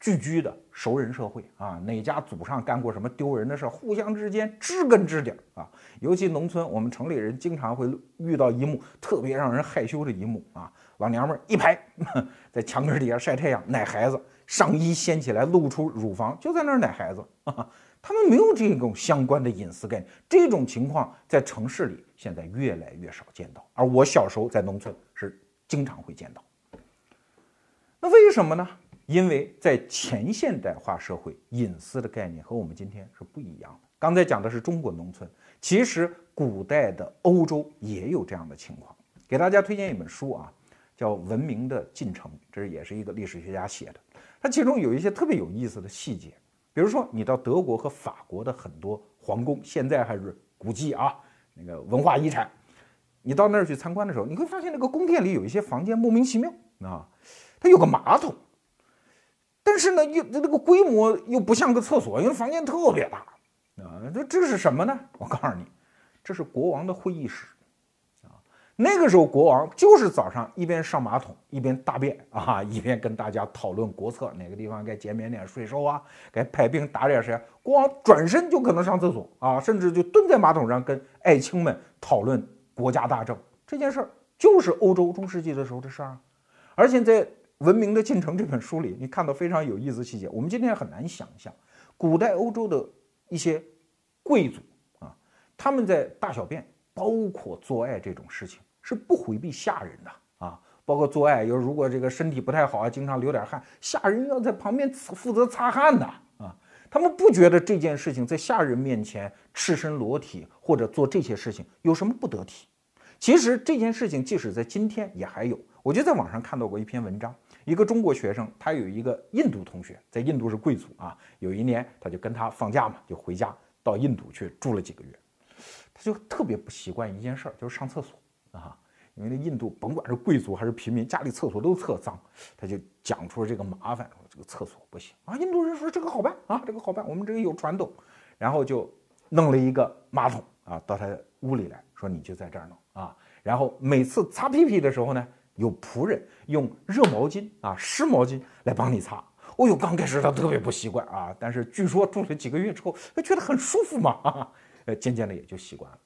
聚居的熟人社会啊，哪家祖上干过什么丢人的事，互相之间知根知底啊。尤其农村，我们城里人经常会遇到一幕特别让人害羞的一幕啊，老娘们儿一排 (laughs) 在墙根底下晒太阳奶孩子，上衣掀起来露出乳房，就在那儿奶孩子啊。他们没有这种相关的隐私概念，这种情况在城市里现在越来越少见到，而我小时候在农村是经常会见到。那为什么呢？因为在前现代化社会，隐私的概念和我们今天是不一样的。刚才讲的是中国农村，其实古代的欧洲也有这样的情况。给大家推荐一本书啊，叫《文明的进程》，这也是一个历史学家写的。它其中有一些特别有意思的细节，比如说你到德国和法国的很多皇宫，现在还是古迹啊，那个文化遗产，你到那儿去参观的时候，你会发现那个宫殿里有一些房间莫名其妙啊，它有个马桶。但是呢，又那个规模又不像个厕所，因为房间特别大啊。这这是什么呢？我告诉你，这是国王的会议室啊。那个时候，国王就是早上一边上马桶一边大便啊，一边跟大家讨论国策，哪个地方该减免点税收啊，该派兵打点谁。国王转身就可能上厕所啊，甚至就蹲在马桶上跟爱卿们讨论国家大政。这件事儿就是欧洲中世纪的时候的事儿，而且在。《文明的进程》这本书里，你看到非常有意思的细节。我们今天很难想象，古代欧洲的一些贵族啊，他们在大小便，包括做爱这种事情，是不回避下人的啊。包括做爱，有如果这个身体不太好啊，经常流点汗，下人要在旁边负责擦汗的啊。他们不觉得这件事情在下人面前赤身裸体或者做这些事情有什么不得体。其实这件事情即使在今天也还有。我就在网上看到过一篇文章。一个中国学生，他有一个印度同学，在印度是贵族啊。有一年，他就跟他放假嘛，就回家到印度去住了几个月，他就特别不习惯一件事儿，就是上厕所啊。因为那印度甭管是贵族还是平民，家里厕所都特脏，他就讲出了这个麻烦，说这个厕所不行啊。印度人说这个好办啊，这个好办，我们这个有传统，然后就弄了一个马桶啊，到他屋里来说你就在这儿弄啊。然后每次擦屁屁的时候呢，有仆人用热毛巾啊、湿毛巾来帮你擦。哦呦，刚开始他特别不习惯啊，但是据说住了几个月之后，他觉得很舒服嘛，呃，渐渐的也就习惯了。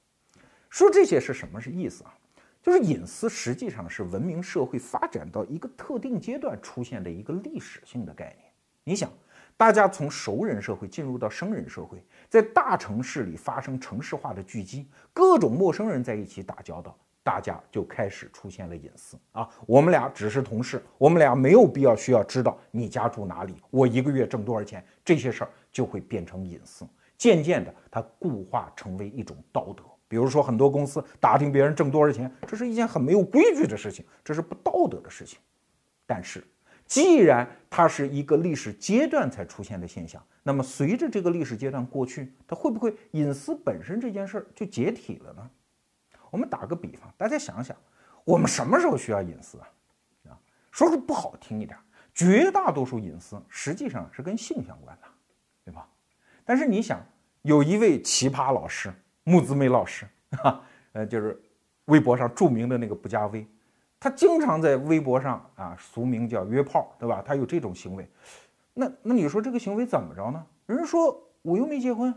说这些是什么是意思啊？就是隐私实际上是文明社会发展到一个特定阶段出现的一个历史性的概念。你想，大家从熟人社会进入到生人社会，在大城市里发生城市化的聚集，各种陌生人在一起打交道，大家就开始出现了隐私啊。我们俩只是同事，我们俩没有必要需要知道你家住哪里，我一个月挣多少钱，这些事儿就会变成隐私。渐渐的，它固化成为一种道德。比如说，很多公司打听别人挣多少钱，这是一件很没有规矩的事情，这是不道德的事情。但是，既然它是一个历史阶段才出现的现象，那么随着这个历史阶段过去，它会不会隐私本身这件事儿就解体了呢？我们打个比方，大家想想，我们什么时候需要隐私啊？啊，说说不好听一点，绝大多数隐私实际上是跟性相关的，对吧？但是你想，有一位奇葩老师。木子美老师啊，呃，就是微博上著名的那个不加微，他经常在微博上啊，俗名叫约炮，对吧？他有这种行为，那那你说这个行为怎么着呢？人说我又没结婚，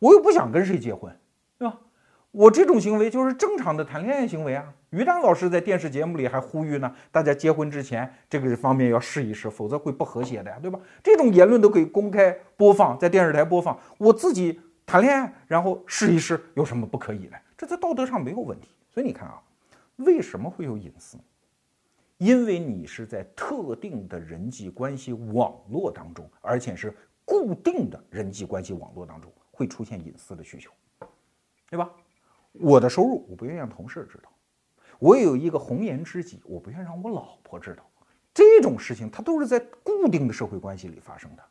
我又不想跟谁结婚，对吧？我这种行为就是正常的谈恋爱行为啊。于丹老师在电视节目里还呼吁呢，大家结婚之前这个方面要试一试，否则会不和谐的呀，对吧？这种言论都可以公开播放在电视台播放，我自己。谈恋爱，然后试一试，有什么不可以的？这在道德上没有问题。所以你看啊，为什么会有隐私？因为你是在特定的人际关系网络当中，而且是固定的人际关系网络当中，会出现隐私的需求，对吧？我的收入，我不愿意让同事知道；我有一个红颜知己，我不愿让我老婆知道。这种事情，它都是在固定的社会关系里发生的。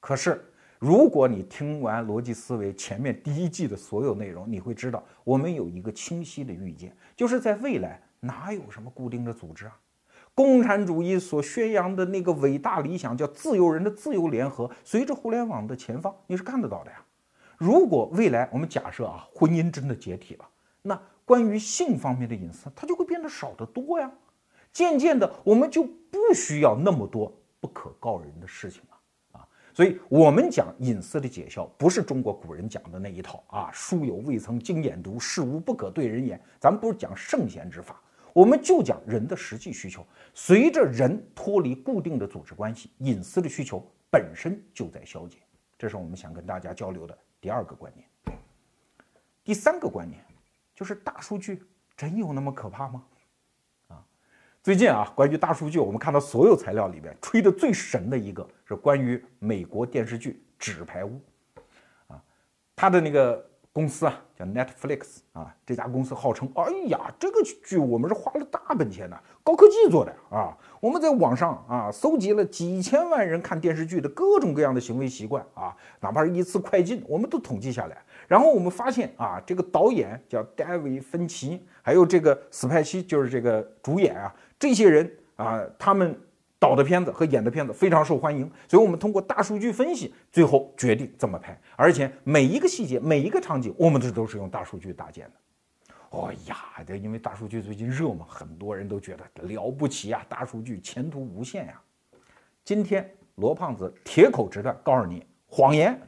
可是。如果你听完逻辑思维前面第一季的所有内容，你会知道我们有一个清晰的预见，就是在未来哪有什么固定的组织啊？共产主义所宣扬的那个伟大理想叫自由人的自由联合，随着互联网的前方，你是看得到的呀。如果未来我们假设啊，婚姻真的解体了，那关于性方面的隐私它就会变得少得多呀。渐渐的，我们就不需要那么多不可告人的事情了啊。所以，我们讲隐私的解效，不是中国古人讲的那一套啊。书有未曾经研读，事无不可对人言。咱们不是讲圣贤之法，我们就讲人的实际需求。随着人脱离固定的组织关系，隐私的需求本身就在消解。这是我们想跟大家交流的第二个观念。第三个观念就是大数据真有那么可怕吗？啊最近啊，关于大数据，我们看到所有材料里边吹得最神的一个是关于美国电视剧《纸牌屋》，啊，他的那个公司啊叫 Netflix 啊，这家公司号称，哎呀，这个剧我们是花了大本钱的，高科技做的啊，我们在网上啊搜集了几千万人看电视剧的各种各样的行为习惯啊，哪怕是一次快进，我们都统计下来。然后我们发现啊，这个导演叫戴维·芬奇，还有这个斯派西，就是这个主演啊，这些人啊，他们导的片子和演的片子非常受欢迎，所以我们通过大数据分析，最后决定这么拍，而且每一个细节、每一个场景，我们这都是用大数据搭建的。哎呀，这因为大数据最近热嘛，很多人都觉得了不起啊，大数据前途无限呀。今天罗胖子铁口直断告诉你，谎言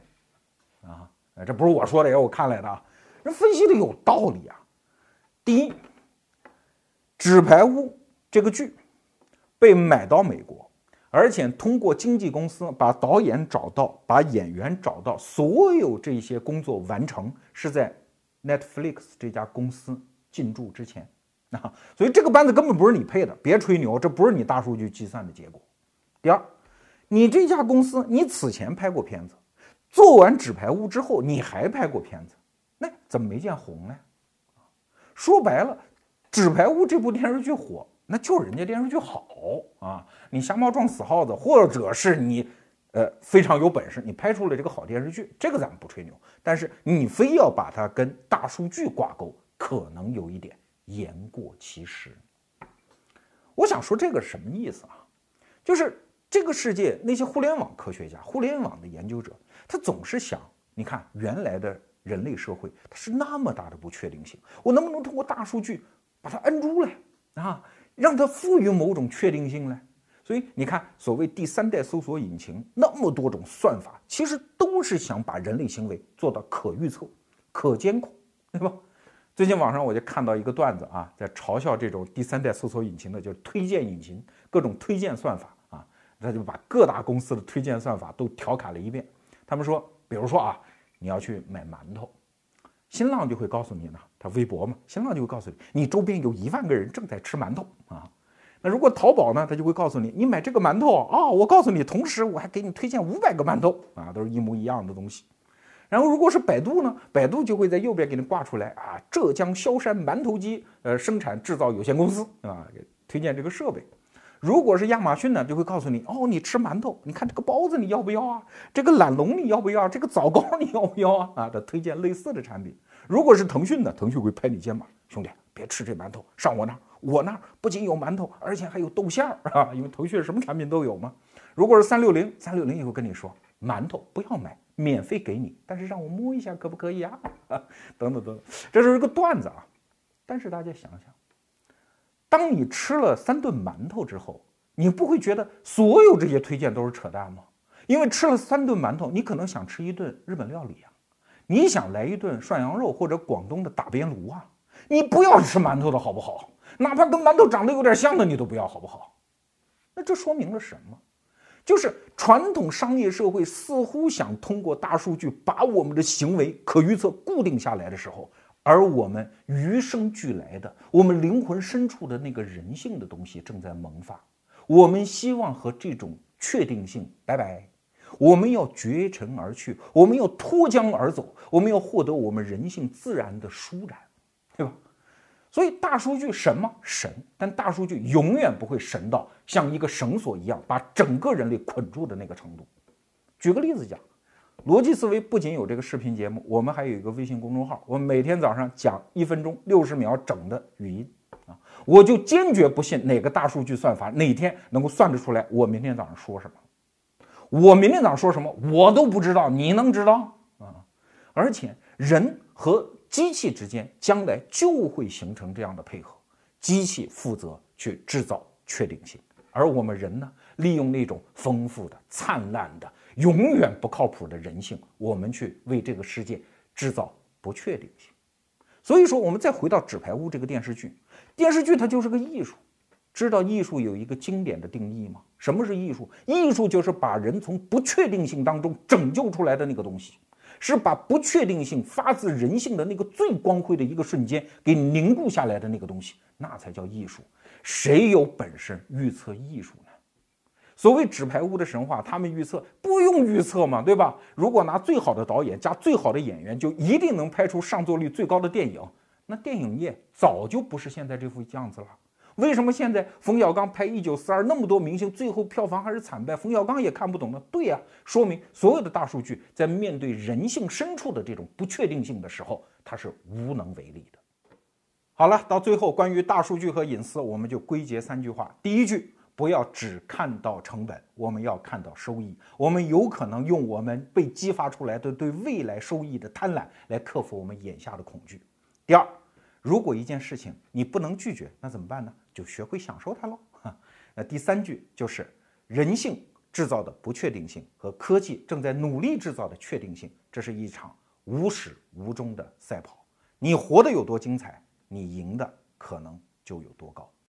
啊。这不是我说的，也是我看来的啊。人分析的有道理啊。第一，《纸牌屋》这个剧被买到美国，而且通过经纪公司把导演找到，把演员找到，所有这些工作完成是在 Netflix 这家公司进驻之前 (laughs) 啊。所以这个班子根本不是你配的，别吹牛，这不是你大数据计算的结果。第二，你这家公司你此前拍过片子。做完纸牌屋之后，你还拍过片子，那怎么没见红呢？说白了，纸牌屋这部电视剧火，那就是人家电视剧好啊。你瞎猫撞死耗子，或者是你呃，非常有本事，你拍出了这个好电视剧，这个咱们不吹牛。但是你非要把它跟大数据挂钩，可能有一点言过其实。我想说这个什么意思啊？就是这个世界那些互联网科学家、互联网的研究者，他总是想，你看原来的人类社会，它是那么大的不确定性，我能不能通过大数据把它摁住来啊，让它赋予某种确定性呢？所以你看，所谓第三代搜索引擎那么多种算法，其实都是想把人类行为做到可预测、可监控，对吧？最近网上我就看到一个段子啊，在嘲笑这种第三代搜索引擎的，就是推荐引擎各种推荐算法啊，他就把各大公司的推荐算法都调侃了一遍。他们说，比如说啊，你要去买馒头，新浪就会告诉你呢，他微博嘛，新浪就会告诉你，你周边有一万个人正在吃馒头啊。那如果淘宝呢，他就会告诉你，你买这个馒头啊，我告诉你，同时我还给你推荐五百个馒头啊，都是一模一样的东西。然后如果是百度呢，百度就会在右边给你挂出来啊，浙江萧山馒头机呃生产制造有限公司啊，推荐这个设备。如果是亚马逊呢，就会告诉你，哦，你吃馒头，你看这个包子你要不要啊？这个懒龙你要不要？这个枣糕你要不要啊？啊，他推荐类似的产品。如果是腾讯呢，腾讯会拍你肩膀，兄弟，别吃这馒头，上我那儿。我那儿不仅有馒头，而且还有豆馅儿 (laughs) 啊！因为腾讯什么产品都有嘛。如果是三六零，三六零也会跟你说，馒头不要买，免费给你，但是让我摸一下可不可以啊？(laughs) 等等等等，这是一个段子啊。但是大家想想，当你吃了三顿馒头之后，你不会觉得所有这些推荐都是扯淡吗？因为吃了三顿馒头，你可能想吃一顿日本料理啊，你想来一顿涮羊肉或者广东的打边炉啊，你不要吃馒头的好不好？哪怕跟馒头长得有点像的，你都不要，好不好？那这说明了什么？就是传统商业社会似乎想通过大数据把我们的行为可预测固定下来的时候，而我们与生俱来的、我们灵魂深处的那个人性的东西正在萌发。我们希望和这种确定性拜拜，我们要绝尘而去，我们要脱缰而走，我们要获得我们人性自然的舒展，对吧？所以大数据神吗神？但大数据永远不会神到像一个绳索一样把整个人类捆住的那个程度。举个例子讲，逻辑思维不仅有这个视频节目，我们还有一个微信公众号，我们每天早上讲一分钟六十秒整的语音啊，我就坚决不信哪个大数据算法哪天能够算得出来我明天早上说什么，我明天早上说什么我都不知道，你能知道啊？而且人和机器之间将来就会形成这样的配合，机器负责去制造确定性，而我们人呢，利用那种丰富的、灿烂的、永远不靠谱的人性，我们去为这个世界制造不确定性。所以说，我们再回到《纸牌屋》这个电视剧，电视剧它就是个艺术。知道艺术有一个经典的定义吗？什么是艺术？艺术就是把人从不确定性当中拯救出来的那个东西。是把不确定性发自人性的那个最光辉的一个瞬间给凝固下来的那个东西，那才叫艺术。谁有本事预测艺术？所谓纸牌屋的神话，他们预测不用预测嘛，对吧？如果拿最好的导演加最好的演员，就一定能拍出上座率最高的电影，那电影业早就不是现在这副样子了。为什么现在冯小刚拍《一九四二》那么多明星，最后票房还是惨败？冯小刚也看不懂呢？对呀，说明所有的大数据在面对人性深处的这种不确定性的时候，它是无能为力的。好了，到最后关于大数据和隐私，我们就归结三句话：第一句，不要只看到成本，我们要看到收益。我们有可能用我们被激发出来的对未来收益的贪婪来克服我们眼下的恐惧。第二，如果一件事情你不能拒绝，那怎么办呢？就学会享受它喽。(laughs) 那第三句就是人性制造的不确定性和科技正在努力制造的确定性，这是一场无始无终的赛跑。你活得有多精彩，你赢的可能就有多高。